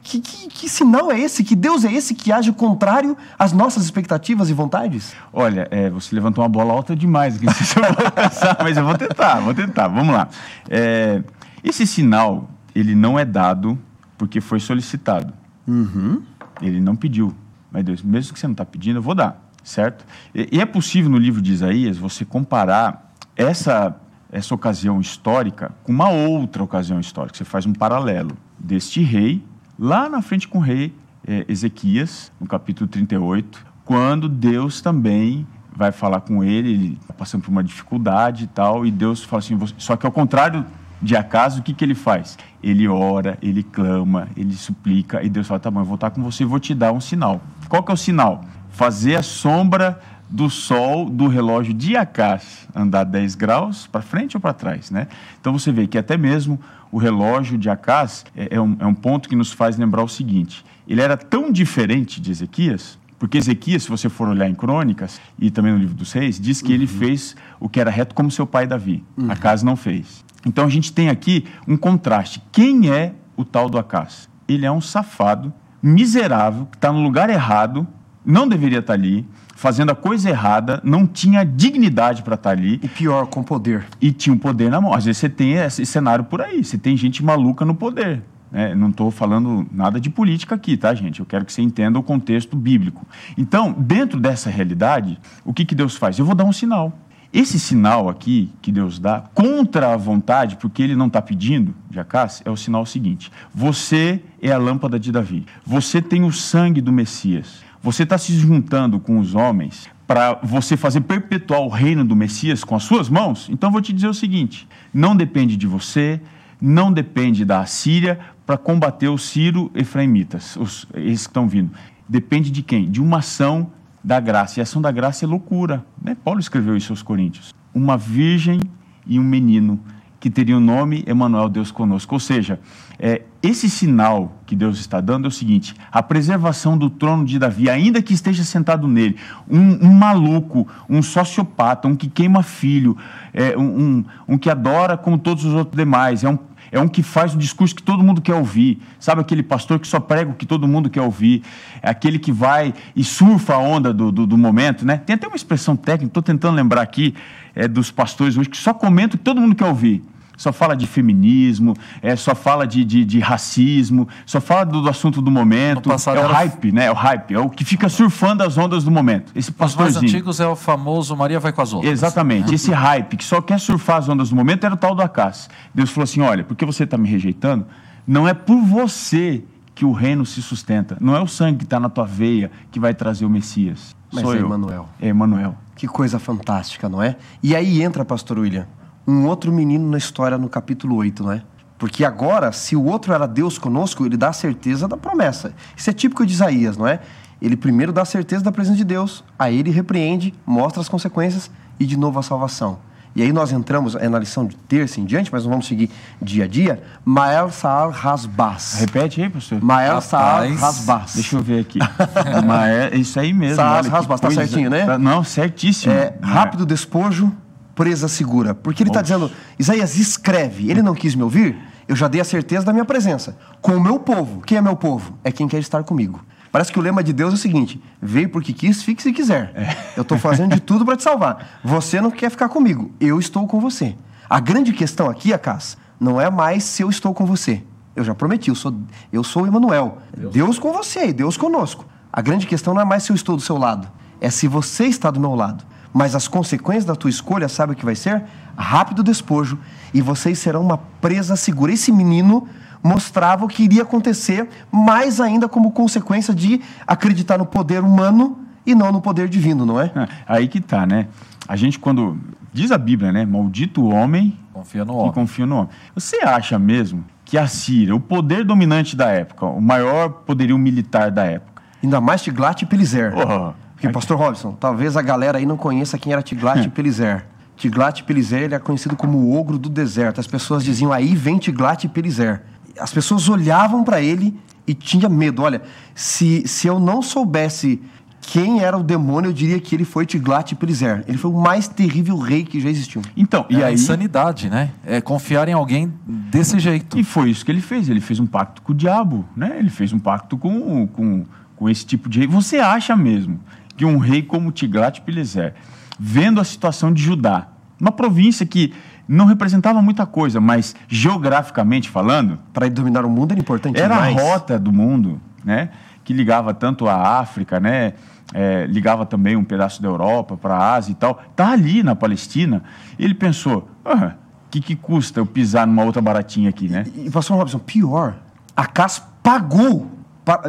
Que, que, que, sinal é esse? Que Deus é esse que age contrário às nossas expectativas e vontades? Olha, é, você levantou uma bola alta demais. Não sei se eu vou pensar, mas eu vou tentar, vou tentar. Vamos lá. É, esse sinal, ele não é dado porque foi solicitado. Uhum. Ele não pediu. Mas Deus, mesmo que você não está pedindo, eu vou dar, certo? E, e é possível no livro de Isaías você comparar essa, essa ocasião histórica com uma outra ocasião histórica. Você faz um paralelo deste rei, lá na frente com o rei é, Ezequias, no capítulo 38, quando Deus também vai falar com ele, ele está passando por uma dificuldade e tal, e Deus fala assim, só que ao contrário de acaso, o que, que ele faz? Ele ora, ele clama, ele suplica, e Deus fala, tá bom, eu vou estar com você e vou te dar um sinal. Qual que é o sinal? Fazer a sombra do sol do relógio de Acás andar 10 graus para frente ou para trás, né? Então você vê que até mesmo o relógio de Acás é, é, um, é um ponto que nos faz lembrar o seguinte: ele era tão diferente de Ezequias, porque Ezequias, se você for olhar em Crônicas e também no livro dos Reis, diz que uhum. ele fez o que era reto como seu pai Davi. Uhum. Acás não fez. Então a gente tem aqui um contraste. Quem é o tal do Acás? Ele é um safado, miserável, que está no lugar errado, não deveria estar tá ali fazendo a coisa errada, não tinha dignidade para estar tá ali. E pior, com poder. E tinha o poder na mão. Às vezes você tem esse cenário por aí, você tem gente maluca no poder. É, não estou falando nada de política aqui, tá, gente? Eu quero que você entenda o contexto bíblico. Então, dentro dessa realidade, o que, que Deus faz? Eu vou dar um sinal. Esse sinal aqui que Deus dá, contra a vontade, porque ele não está pedindo, Jacás, é o sinal seguinte: você é a lâmpada de Davi, você tem o sangue do Messias, você está se juntando com os homens para você fazer perpetuar o reino do Messias com as suas mãos? Então vou te dizer o seguinte: não depende de você, não depende da Assíria para combater os Ciro Efraimitas, os, esses que estão vindo. Depende de quem? De uma ação da graça. E a ação da graça é loucura. Né? Paulo escreveu isso aos Coríntios. Uma virgem e um menino que teria o nome Emanuel, Deus conosco. Ou seja, é, esse sinal que Deus está dando é o seguinte: a preservação do trono de Davi, ainda que esteja sentado nele, um, um maluco, um sociopata, um que queima filho, é, um, um, um que adora como todos os outros demais, é um é um que faz o discurso que todo mundo quer ouvir. Sabe aquele pastor que só prega o que todo mundo quer ouvir? É aquele que vai e surfa a onda do, do, do momento, né? Tem até uma expressão técnica, estou tentando lembrar aqui, é, dos pastores hoje, que só comentam o que todo mundo quer ouvir só fala de feminismo, é, só fala de, de, de racismo, só fala do, do, assunto do momento. É o era... hype, né? É o hype, é o que fica surfando as ondas do momento. Esse pastorzinho. Os mais antigos é o famoso Maria vai com as outras. Exatamente. Esse hype que só quer surfar as ondas do momento era o tal do Acás. Deus falou assim: olha, porque você está me rejeitando, não é por você que o reino se sustenta. Não é o sangue que está na tua veia que vai trazer o Messias. Mas Sou é eu. Emanuel. É Emanuel. Que coisa fantástica, não é? E aí entra, pastor William, um outro menino na história no capítulo 8, não é? Porque agora, se o outro era Deus conosco, ele dá a certeza da promessa. Isso é típico de Isaías, não é? Ele primeiro dá a certeza da presença de Deus, aí ele repreende, mostra as consequências e de novo a salvação. E aí nós entramos é na lição de terça em diante, mas não vamos seguir dia a dia. Mael Saar Rasbas. Repete aí, professor. Mael Saar Rasbas. Deixa eu ver aqui. Mael, isso aí mesmo. Saar Rasbas, tá certinho, né? Tá, não, certíssimo. É, rápido despojo, presa segura. Porque ele está dizendo, Isaías, escreve. Ele não quis me ouvir? Eu já dei a certeza da minha presença. Com o meu povo. Quem é meu povo? É quem quer estar comigo. Parece que o lema de Deus é o seguinte: veio porque quis, fique se quiser. É. Eu estou fazendo de tudo para te salvar. Você não quer ficar comigo, eu estou com você. A grande questão aqui, Acas, não é mais se eu estou com você. Eu já prometi, eu sou, eu sou o Emanuel. Deus. Deus com você e Deus conosco. A grande questão não é mais se eu estou do seu lado, é se você está do meu lado. Mas as consequências da tua escolha, sabe o que vai ser? Rápido despojo e vocês serão uma presa segura. Esse menino mostrava o que iria acontecer, mais ainda como consequência de acreditar no poder humano e não no poder divino, não é? é aí que tá, né? A gente quando diz a Bíblia, né? Maldito o homem confia no homem. confia no homem. Você acha mesmo que a Síria, o poder dominante da época, o maior poderio militar da época, ainda mais Tiglat e Pileser. Oh, Porque, Pastor Robson, talvez a galera aí não conheça quem era Tiglat e Pileser. Tiglat Pileser ele é conhecido como o ogro do deserto. As pessoas diziam aí vem Tiglat Pileser as pessoas olhavam para ele e tinha medo. Olha, se, se eu não soubesse quem era o demônio, eu diria que ele foi Tiglat-Pileser. Ele foi o mais terrível rei que já existiu. Então, e é aí... insanidade, né? É confiar em alguém desse jeito. E foi isso que ele fez. Ele fez um pacto com o diabo, né? Ele fez um pacto com, com, com esse tipo de rei. Você acha mesmo que um rei como Tiglat-Pileser, vendo a situação de Judá, uma província que não representava muita coisa, mas geograficamente falando. Para dominar o mundo era importante Era demais. a rota do mundo, né? Que ligava tanto a África, né? É, ligava também um pedaço da Europa para a Ásia e tal. Tá ali na Palestina. Ele pensou: o ah, que, que custa eu pisar numa outra baratinha aqui, né? E, e pastor Robson, pior, a CAS pagou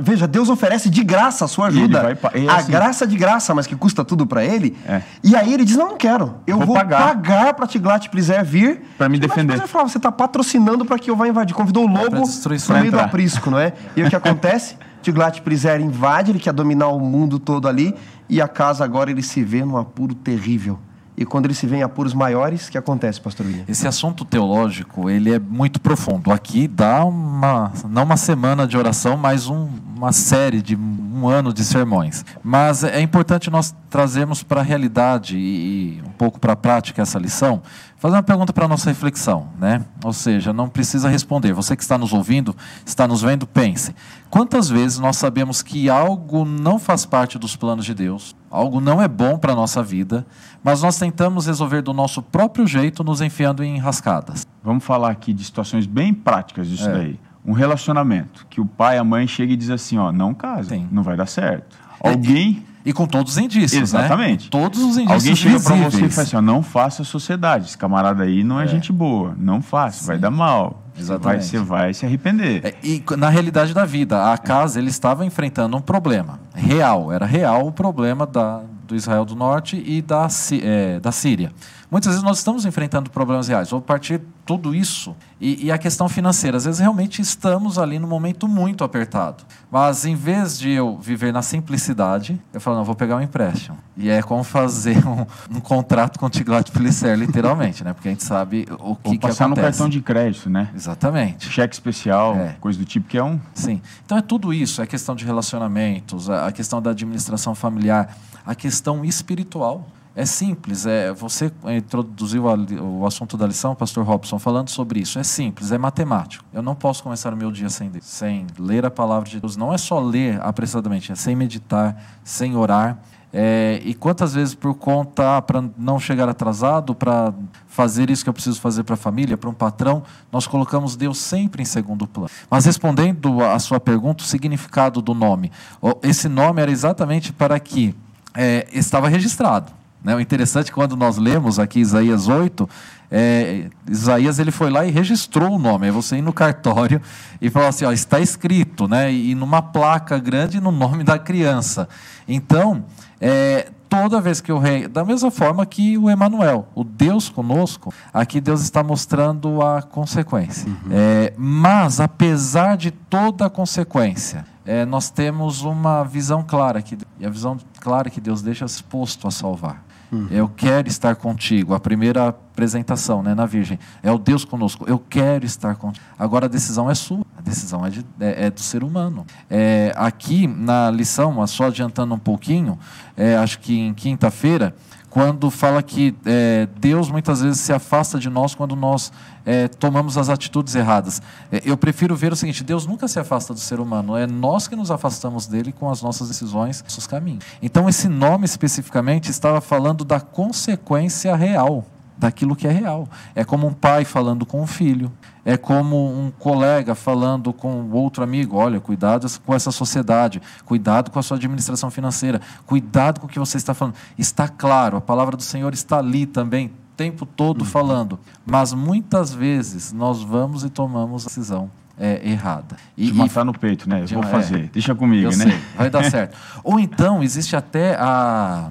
Veja, Deus oferece de graça a sua ajuda. Vai, a assim, graça de graça, mas que custa tudo para ele. É. E aí ele diz: Não, não quero. Eu vou, vou pagar, para Tiglat-Pileser vir. Para me defender. Mas fala, você está patrocinando para que eu vá invadir. Convidou o é lobo é no meio do aprisco, não é? E o que acontece? Tiglat-Pileser invade, ele quer dominar o mundo todo ali. E a casa agora ele se vê num apuro terrível. E quando ele se vê em apuros maiores, o que acontece, pastor William? Esse assunto teológico, ele é muito profundo. Aqui dá uma, não uma semana de oração, mas um, uma série de um ano de sermões. Mas é importante nós trazermos para a realidade e, e um pouco para a prática essa lição, fazer uma pergunta para a nossa reflexão, né? Ou seja, não precisa responder. Você que está nos ouvindo, está nos vendo, pense. Quantas vezes nós sabemos que algo não faz parte dos planos de Deus, algo não é bom para a nossa vida, mas nós tentamos resolver do nosso próprio jeito, nos enfiando em rascadas? Vamos falar aqui de situações bem práticas disso é. daí. Um relacionamento que o pai e a mãe chegam e dizem assim, ó, não casa, Sim. não vai dar certo. Alguém e com todos os indícios, né? Exatamente. Né? Todos os indícios Alguém chega para você e fala assim, ó, não faça sociedade. Esse camarada aí não é, é. gente boa. Não faça, Sim. vai dar mal. Exatamente. Você vai, vai se arrepender. É, e na realidade da vida, a casa ele estava enfrentando um problema real. Era real o problema da, do Israel do Norte e da, é, da Síria. Muitas vezes nós estamos enfrentando problemas reais. Vou partir tudo isso e, e, a questão financeira. Às vezes realmente estamos ali num momento muito apertado. Mas em vez de eu viver na simplicidade, eu falo, não, vou pegar um empréstimo. E é como fazer um, um contrato com o Tiglat Pileser, literalmente, né? Porque a gente sabe o que, Ou que passar no cartão de crédito, né? Exatamente. Cheque especial, é. coisa do tipo que é um... Sim. Então é tudo isso. É questão de relacionamentos, a questão da administração familiar, a questão espiritual. É simples, é, você introduziu a, o assunto da lição, pastor Robson, falando sobre isso. É simples, é matemático. Eu não posso começar o meu dia sem, sem ler a palavra de Deus. Não é só ler apressadamente, é sem meditar, sem orar. É, e quantas vezes, por conta, para não chegar atrasado, para fazer isso que eu preciso fazer para a família, para um patrão, nós colocamos Deus sempre em segundo plano. Mas respondendo a sua pergunta, o significado do nome. Esse nome era exatamente para que é, estava registrado. Né? O interessante, quando nós lemos aqui Isaías 8, é, Isaías ele foi lá e registrou o nome. Aí você ir no cartório e falar assim: ó, está escrito, né? e numa placa grande no nome da criança. Então, é, toda vez que o rei, da mesma forma que o Emanuel, o Deus conosco, aqui Deus está mostrando a consequência. Uhum. É, mas apesar de toda a consequência, é, nós temos uma visão clara que e a visão clara que Deus deixa exposto a salvar. Uhum. Eu quero estar contigo. A primeira apresentação né, na Virgem é o Deus conosco. Eu quero estar contigo. Agora a decisão é sua. A decisão é, de, é, é do ser humano. É, aqui na lição, só adiantando um pouquinho, é, acho que em quinta-feira, quando fala que é, Deus muitas vezes se afasta de nós quando nós é, tomamos as atitudes erradas. É, eu prefiro ver o seguinte: Deus nunca se afasta do ser humano, é nós que nos afastamos dele com as nossas decisões, nossos caminhos. Então, esse nome especificamente estava falando da consequência real daquilo que é real. É como um pai falando com um filho, é como um colega falando com outro amigo: olha, cuidado com essa sociedade, cuidado com a sua administração financeira, cuidado com o que você está falando. Está claro, a palavra do Senhor está ali também, o tempo todo uhum. falando, mas muitas vezes nós vamos e tomamos a decisão é, errada. E, de matar e, no peito, né? Eu vou é, fazer, deixa comigo, né? Sei, vai dar certo. Ou então, existe até a.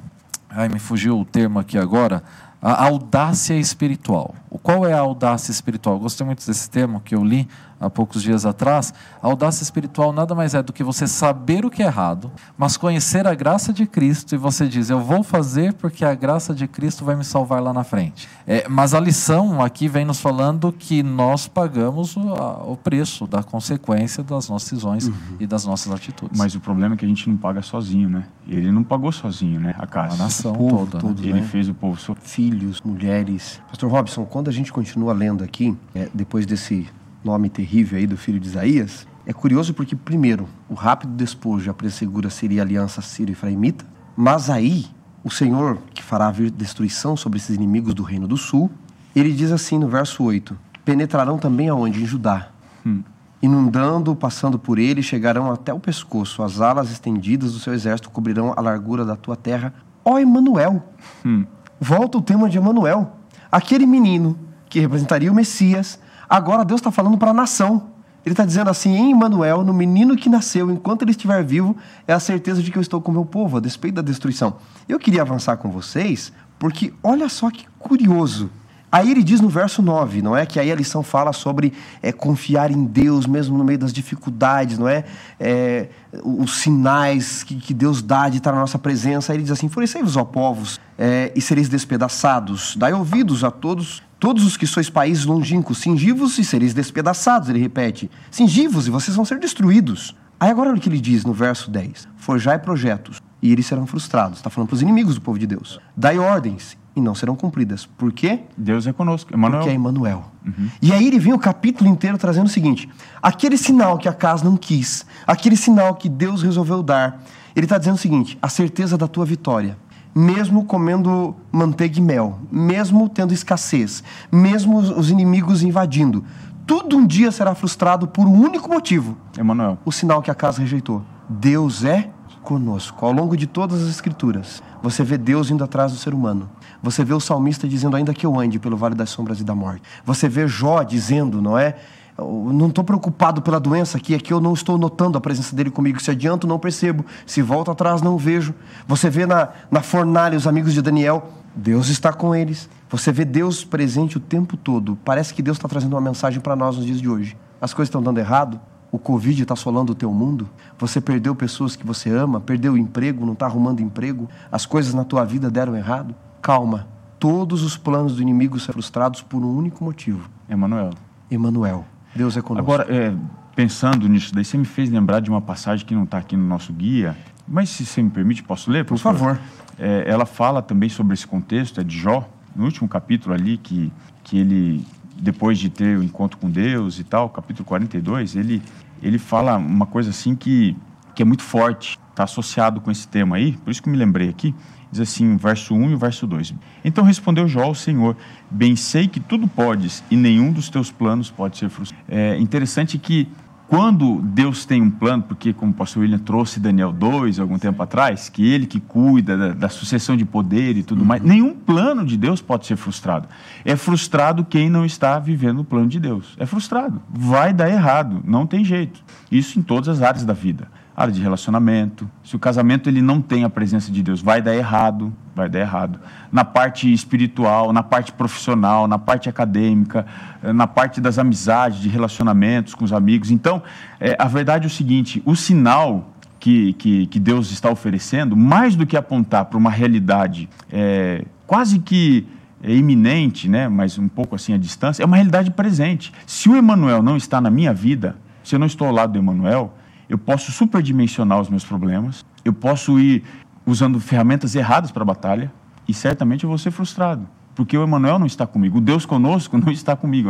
Ai, me fugiu o termo aqui agora a audácia espiritual. Qual é a audácia espiritual? Eu gostei muito desse termo que eu li há poucos dias atrás. A audácia espiritual nada mais é do que você saber o que é errado, mas conhecer a graça de Cristo e você diz: Eu vou fazer porque a graça de Cristo vai me salvar lá na frente. É, mas a lição aqui vem nos falando que nós pagamos o, a, o preço da consequência das nossas decisões uhum. e das nossas atitudes. Mas o problema é que a gente não paga sozinho, né? Ele não pagou sozinho, né? A casa. A nação toda. Todo, né? Ele fez o povo. Filhos, mulheres. Pastor Robson, quando a gente continua lendo aqui, é, depois desse nome terrível aí do filho de Isaías, é curioso porque, primeiro, o rápido despojo a pressegura seria a aliança sírio-efraimita, mas aí o Senhor, que fará vir destruição sobre esses inimigos do reino do sul, ele diz assim no verso 8: penetrarão também aonde? Em Judá. Hum. Inundando, passando por ele, chegarão até o pescoço. As alas estendidas do seu exército cobrirão a largura da tua terra. Ó oh, Emanuel! Hum. Volta o tema de Emanuel. Aquele menino que representaria o Messias, Agora Deus está falando para a nação. Ele está dizendo assim: em Emmanuel, no menino que nasceu, enquanto ele estiver vivo, é a certeza de que eu estou com o meu povo, a despeito da destruição. Eu queria avançar com vocês, porque olha só que curioso. Aí ele diz no verso 9, não é? Que aí a lição fala sobre é, confiar em Deus mesmo no meio das dificuldades, não é? é os sinais que, que, Deus dá de estar na nossa presença. Aí ele diz assim: Enfurecei-vos, ó povos, é, e sereis despedaçados. Dai ouvidos a todos Todos os que sois países longínquos, cingivos e sereis despedaçados, ele repete. Cingivos e vocês vão ser destruídos. Aí agora olha o que ele diz no verso 10. Forjai projetos e eles serão frustrados. Está falando para os inimigos do povo de Deus. Dai ordens e não serão cumpridas. Por quê? Deus é conosco. Emmanuel. Porque é Emmanuel. Uhum. E aí ele vem o capítulo inteiro trazendo o seguinte. Aquele sinal que a casa não quis, aquele sinal que Deus resolveu dar, ele está dizendo o seguinte, a certeza da tua vitória mesmo comendo manteiga e mel, mesmo tendo escassez, mesmo os inimigos invadindo. Tudo um dia será frustrado por um único motivo. Emanuel. O sinal que a casa rejeitou. Deus é conosco. Ao longo de todas as escrituras, você vê Deus indo atrás do ser humano. Você vê o salmista dizendo, ainda que eu ande pelo vale das sombras e da morte. Você vê Jó dizendo, não é? Eu não estou preocupado pela doença aqui, é que eu não estou notando a presença dele comigo. Se adianto, não percebo. Se volto atrás, não vejo. Você vê na, na fornalha os amigos de Daniel, Deus está com eles. Você vê Deus presente o tempo todo. Parece que Deus está trazendo uma mensagem para nós nos dias de hoje. As coisas estão dando errado, o Covid está assolando o teu mundo, você perdeu pessoas que você ama, perdeu o emprego, não está arrumando emprego, as coisas na tua vida deram errado. Calma, todos os planos do inimigo são frustrados por um único motivo. Emanuel. Emanuel. Deus é conosco. Agora, é, pensando nisso, daí você me fez lembrar de uma passagem que não está aqui no nosso guia, mas se você me permite, posso ler? Por, favor. É, ela fala também sobre esse contexto, é de Jó, no último capítulo ali, que, que ele, depois de ter o encontro com Deus e tal, capítulo 42, ele, ele fala uma coisa assim que, que é muito forte, está associado com esse tema aí, por isso que me lembrei aqui. Diz assim, verso 1 e verso 2. Então respondeu Jó ao Senhor: Bem sei que tudo podes e nenhum dos teus planos pode ser frustrado. É interessante que quando Deus tem um plano, porque como o pastor William trouxe Daniel 2 algum tempo atrás, que ele que cuida da, da sucessão de poder e tudo uhum. mais, nenhum plano de Deus pode ser frustrado. É frustrado quem não está vivendo o plano de Deus. É frustrado. Vai dar errado, não tem jeito. Isso em todas as áreas da vida. área de relacionamento. Se o casamento ele não tem a presença de Deus, vai dar errado, vai dar errado. Na parte espiritual, na parte profissional, na parte acadêmica, eh, na parte das amizades, de relacionamentos com os amigos. Então, é, a verdade é o seguinte: o sinal que, que, que Deus está oferecendo, mais do que apontar para uma realidade é, quase que é iminente, né, mas um pouco assim à distância, é uma realidade presente. Se o Emanuel não está na minha vida, se eu não estou ao lado do Emanuel, eu posso superdimensionar os meus problemas, eu posso ir usando ferramentas erradas para a batalha e certamente eu vou ser frustrado, porque o Emanuel não está comigo, o Deus conosco não está comigo.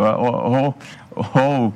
Oh,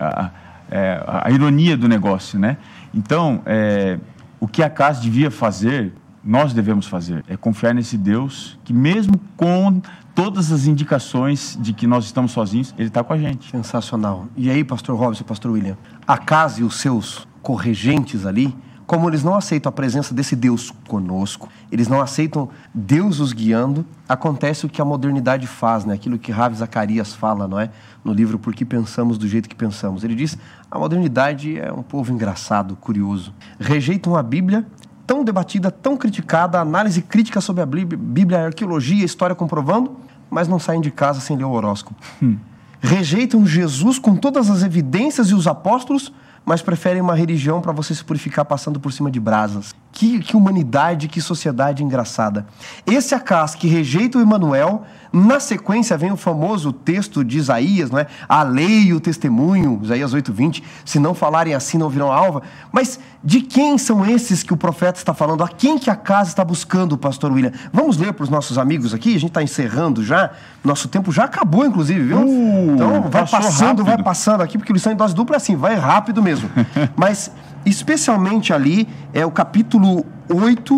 a, é, a, ironia do negócio, né? Então, é, o que a casa devia fazer, nós devemos fazer, é confiar nesse Deus que mesmo com todas as indicações de que nós estamos sozinhos, ele está com a gente. Sensacional. E aí, pastor Robson, pastor William, a casa e os seus corregentes ali, como eles não aceitam a presença desse Deus conosco, eles não aceitam Deus os guiando, acontece o que a modernidade faz, né? Aquilo que Ravi Zacarias fala, não é? No livro Por que pensamos do jeito que pensamos. Ele diz: "A modernidade é um povo engraçado, curioso. Rejeitam a Bíblia tão debatida, tão criticada, análise crítica sobre a Bíblia, a arqueologia, a história comprovando, mas não saem de casa sem ler o horóscopo. Hum. Rejeitam Jesus com todas as evidências e os apóstolos, mas preferem uma religião para você se purificar passando por cima de brasas. Que, que humanidade, que sociedade engraçada. Esse Acas que rejeita o Emanuel, na sequência vem o famoso texto de Isaías, não é? A lei e o testemunho, Isaías 8:20, se não falarem assim não virão alva. Mas de quem são esses que o profeta está falando? A quem que Acas está buscando, pastor William? Vamos ler para os nossos amigos aqui, a gente está encerrando já. Nosso tempo já acabou, inclusive, viu? Uh, então vai passando, rápido. vai passando aqui, porque lição em dose dupla é assim, vai rápido mesmo. Mas especialmente ali é o capítulo 8,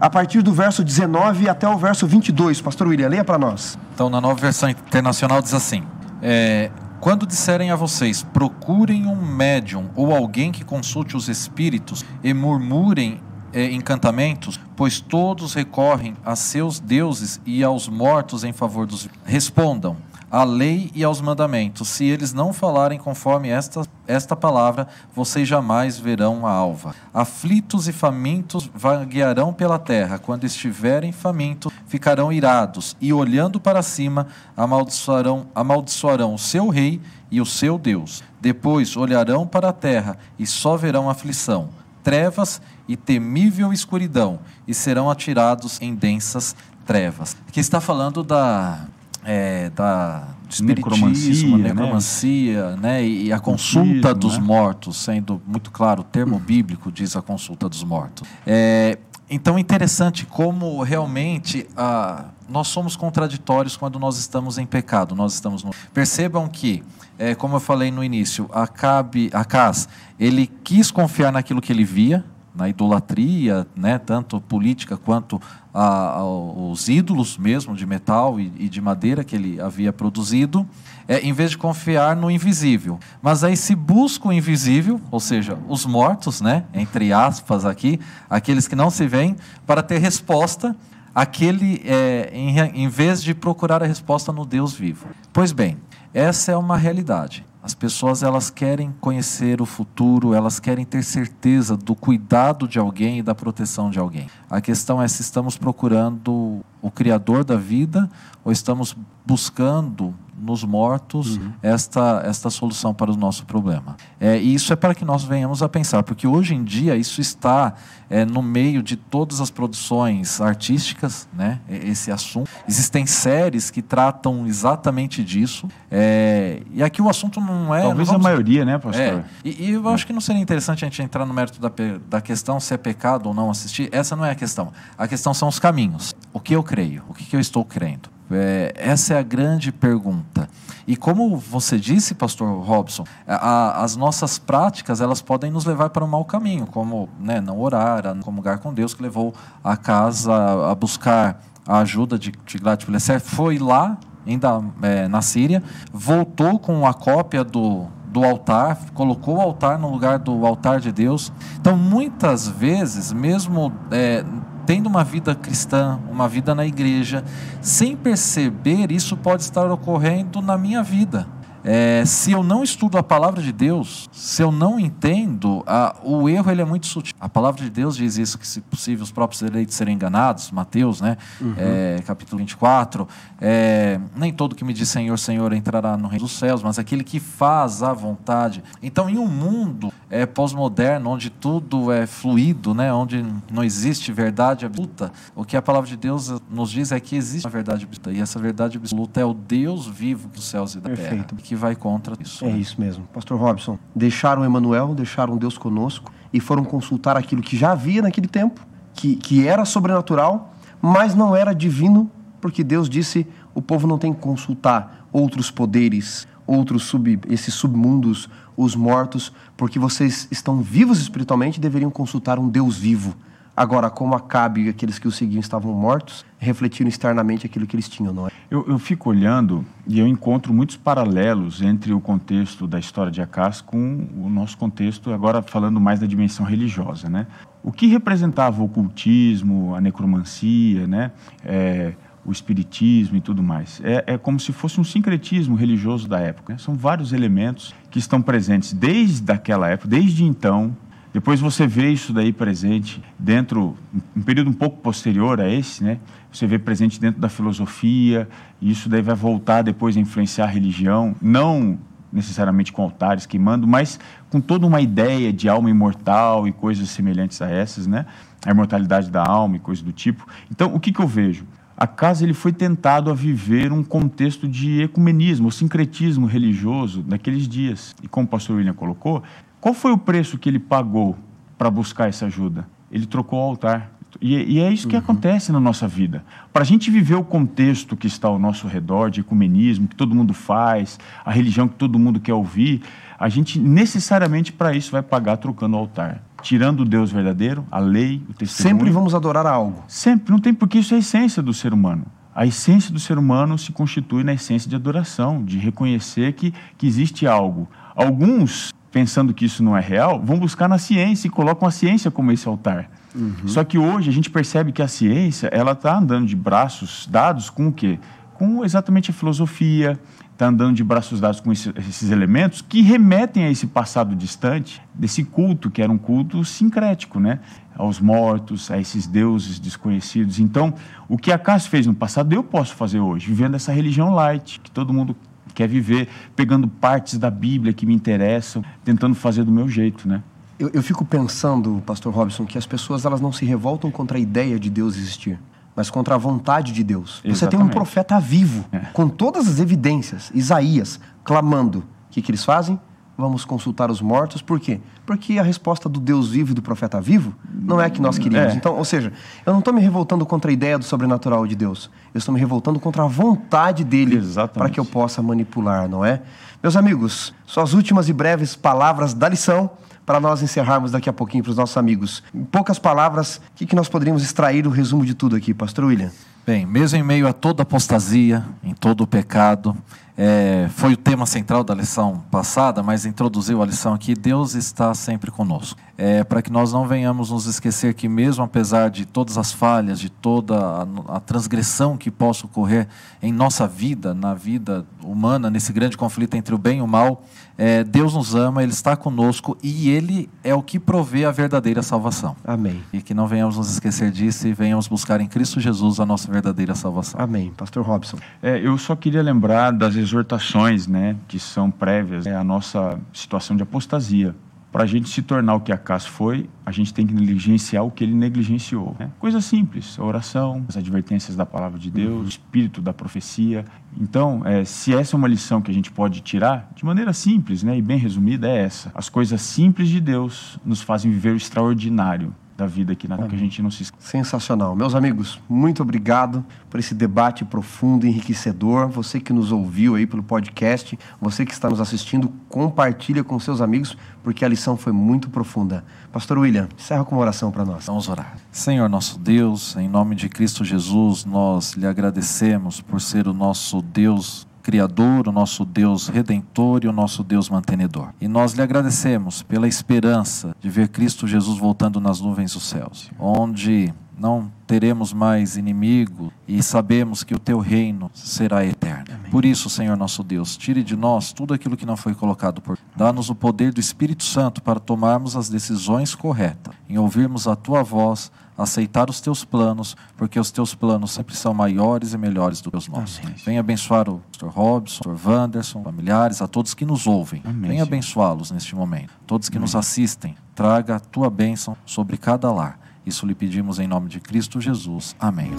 a partir do verso 19 até o verso 22. Pastor William, leia para nós. Então, na nova versão internacional diz assim: é, Quando disserem a vocês, procurem um médium ou alguém que consulte os espíritos e murmurem é, encantamentos, pois todos recorrem a seus deuses e aos mortos em favor dos. Respondam: à lei e aos mandamentos. Se eles não falarem conforme esta, esta palavra, vocês jamais verão a alva. Aflitos e famintos vaguearão pela terra. Quando estiverem famintos, ficarão irados e, olhando para cima, amaldiçoarão, amaldiçoarão o seu rei e o seu Deus. Depois olharão para a terra e só verão aflição, trevas e temível escuridão, e serão atirados em densas trevas. Aqui está falando da é, da espiritismo, necromancia, necromancia né? né? E a consulta dos né? mortos, sendo muito claro, o termo bíblico diz a consulta dos mortos. É, então interessante como realmente ah, nós somos contraditórios quando nós estamos em pecado. Nós estamos no... Percebam que, é, como eu falei no início, Acabe, Acas, ele quis confiar naquilo que ele via, na idolatria, né, tanto política quanto a, a, os ídolos mesmo de metal e, e, de madeira que ele havia produzido, é, em vez de confiar no invisível. Mas aí se busca o invisível, ou seja, os mortos, né, entre aspas aqui, aqueles que não se veem, para ter resposta aquele é, em, em vez de procurar a resposta no Deus vivo. Pois bem, essa é uma realidade. As pessoas elas querem conhecer o futuro, elas querem ter certeza do cuidado de alguém e da proteção de alguém. A questão é se estamos procurando o criador da vida ou estamos buscando nos mortos uhum. esta, esta solução para o nosso problema. É, e isso é para que nós venhamos a pensar, porque hoje em dia isso está é, no meio de todas as produções artísticas, né, esse assunto. Existem séries que tratam exatamente disso. É, e aqui o assunto não é. Talvez vamos... a maioria, né, pastor? É, e, e, eu acho que não seria interessante a gente entrar no mérito da, da questão se é pecado ou não assistir. Essa não é a questão. A questão são os caminhos. O que eu creio? O que, que eu estou crendo? É, essa é a grande pergunta. E como você disse, pastor Robson, a, as nossas práticas elas podem nos levar para um mau caminho, como né, não orar, a comungar com Deus, que levou a casa a buscar a ajuda de Tiglat-Pileser, foi lá, ainda é, na Síria, voltou com a cópia do, do altar, colocou o altar no lugar do altar de Deus. Então, muitas vezes, mesmo é, tendo uma vida cristã, uma vida na igreja, sem perceber, isso pode estar ocorrendo na minha vida. É, se eu não estudo a palavra de Deus, se eu não entendo, a, o erro ele é muito sutil. A palavra de Deus diz isso, que se possível os próprios eleitos serem enganados, Mateus, né? Uhum. É, capítulo 24. É, nem todo que me diz Senhor, Senhor entrará no reino dos céus, mas aquele que faz a vontade. Então, em um mundo é, pós-moderno, onde tudo é fluido, né? onde não existe verdade absoluta, o que a palavra de Deus nos diz é que existe uma verdade absoluta. E essa verdade absoluta é o Deus vivo dos céus e da Perfeito. terra, que vai contra isso. É né? isso mesmo. Pastor Robson, deixaram Emmanuel, deixaram Deus conosco e foram consultar aquilo que já havia naquele tempo, que, que era sobrenatural, mas não era divino, porque Deus disse: o povo não tem que consultar outros poderes, outros sub, esses submundos, os mortos, porque vocês estão vivos espiritualmente e deveriam consultar um Deus vivo. Agora, como Acabe e aqueles que o seguiam estavam mortos, refletiram externamente aquilo que eles tinham, não é? Eu, eu fico olhando e eu encontro muitos paralelos entre o contexto da história de Acas com o nosso contexto, agora falando mais da dimensão religiosa, né? O que representava o ocultismo, a necromancia, né? É, o espiritismo e tudo mais. É, é, como se fosse um sincretismo religioso da época. Né? São vários elementos que estão presentes desde aquela época, desde então, depois você vê isso daí presente dentro, um período um pouco posterior a esse, né? Você vê presente dentro da filosofia, e isso daí vai voltar depois a influenciar a religião, não necessariamente com altares queimando, mas com toda uma ideia de alma imortal e coisas semelhantes a essas, né? A imortalidade da alma e coisas do tipo. Então, o que, que eu vejo? A casa ele foi tentado a viver um contexto de ecumenismo, sincretismo religioso naqueles dias. E como o pastor William colocou, qual foi o preço que ele pagou para buscar essa ajuda? Ele trocou o altar. E, e é isso que uhum. acontece na nossa vida. Para a gente viver o contexto que está ao nosso redor, de ecumenismo, que todo mundo faz, a religião que todo mundo quer ouvir, a gente necessariamente para isso vai pagar trocando o altar. Tirando o Deus verdadeiro, a lei, o testemunho. Sempre vamos adorar algo. Sempre, não tem porque isso é a essência do ser humano. A essência do ser humano se constitui na essência de adoração, de reconhecer que, que existe algo. Alguns pensando que isso não é real, vão buscar na ciência e colocam a ciência como esse altar. Uhum. Só que hoje a gente percebe que a ciência ela está andando de braços dados com o quê? Com exatamente a filosofia, está andando de braços dados com esse, esses elementos que remetem a esse passado distante, desse culto que era um culto sincrético, né? aos mortos, a esses deuses desconhecidos. Então, o que a Cássio fez no passado, eu posso fazer hoje, vivendo essa religião light, que todo mundo quer viver pegando partes da Bíblia que me interessam, tentando fazer do meu jeito, né? Eu, eu fico pensando, Pastor Robson, que as pessoas elas não se revoltam contra a ideia de Deus existir, mas contra a vontade de Deus. Exatamente. Você tem um profeta vivo, é. com todas as evidências, Isaías, clamando. O que, que eles fazem? Vamos consultar os mortos. Por quê? Porque a resposta do Deus vivo e do profeta vivo não é a que nós queríamos. É. Então, ou seja, eu não estou me revoltando contra a ideia do sobrenatural de Deus. Eu estou me revoltando contra a vontade dele para que eu possa manipular, não é? Meus amigos, suas últimas e breves palavras da lição para nós encerrarmos daqui a pouquinho para os nossos amigos. Em poucas palavras, o que, que nós poderíamos extrair do resumo de tudo aqui, Pastor William? Bem, mesmo em meio a toda apostasia, em todo o pecado, é, foi o tema central da lição passada, mas introduziu a lição aqui: Deus está sempre conosco. É, para que nós não venhamos nos esquecer que, mesmo apesar de todas as falhas, de toda a, a transgressão que possa ocorrer em nossa vida, na vida humana, nesse grande conflito entre o bem e o mal, é, Deus nos ama, Ele está conosco e Ele é o que provê a verdadeira salvação. Amém. E que não venhamos nos esquecer disso e venhamos buscar em Cristo Jesus a nossa verdadeira salvação. Amém. Pastor Robson. É, eu só queria lembrar das exortações né, que são prévias à nossa situação de apostasia. Para a gente se tornar o que Acas foi, a gente tem que negligenciar o que ele negligenciou. Né? Coisa simples, a oração, as advertências da palavra de Deus, uhum. o espírito da profecia. Então, é, se essa é uma lição que a gente pode tirar, de maneira simples né, e bem resumida, é essa. As coisas simples de Deus nos fazem viver o extraordinário da vida aqui na que a gente não se Sensacional. Meus amigos, muito obrigado por esse debate profundo e enriquecedor. Você que nos ouviu aí pelo podcast, você que está nos assistindo, compartilha com seus amigos, porque a lição foi muito profunda. Pastor William, encerra com uma oração para nós. Vamos orar. Senhor nosso Deus, em nome de Cristo Jesus, nós lhe agradecemos por ser o nosso Deus Criador, o nosso Deus redentor e o nosso Deus mantenedor. E nós lhe agradecemos pela esperança de ver Cristo Jesus voltando nas nuvens dos céus, onde não teremos mais inimigo e sabemos que o teu reino será eterno. Amém. Por isso, Senhor nosso Deus, tire de nós tudo aquilo que não foi colocado por. Dá-nos o poder do Espírito Santo para tomarmos as decisões corretas, em ouvirmos a tua voz, aceitar os teus planos, porque os teus planos sempre são maiores e melhores do que os nossos. Amém. Venha abençoar o Pastor Robson, o Pastor Wanderson, familiares, a todos que nos ouvem. Amém, Venha abençoá-los neste momento. Todos que Amém. nos assistem, traga a tua bênção sobre cada lar. Isso lhe pedimos em nome de Cristo Jesus. Amém.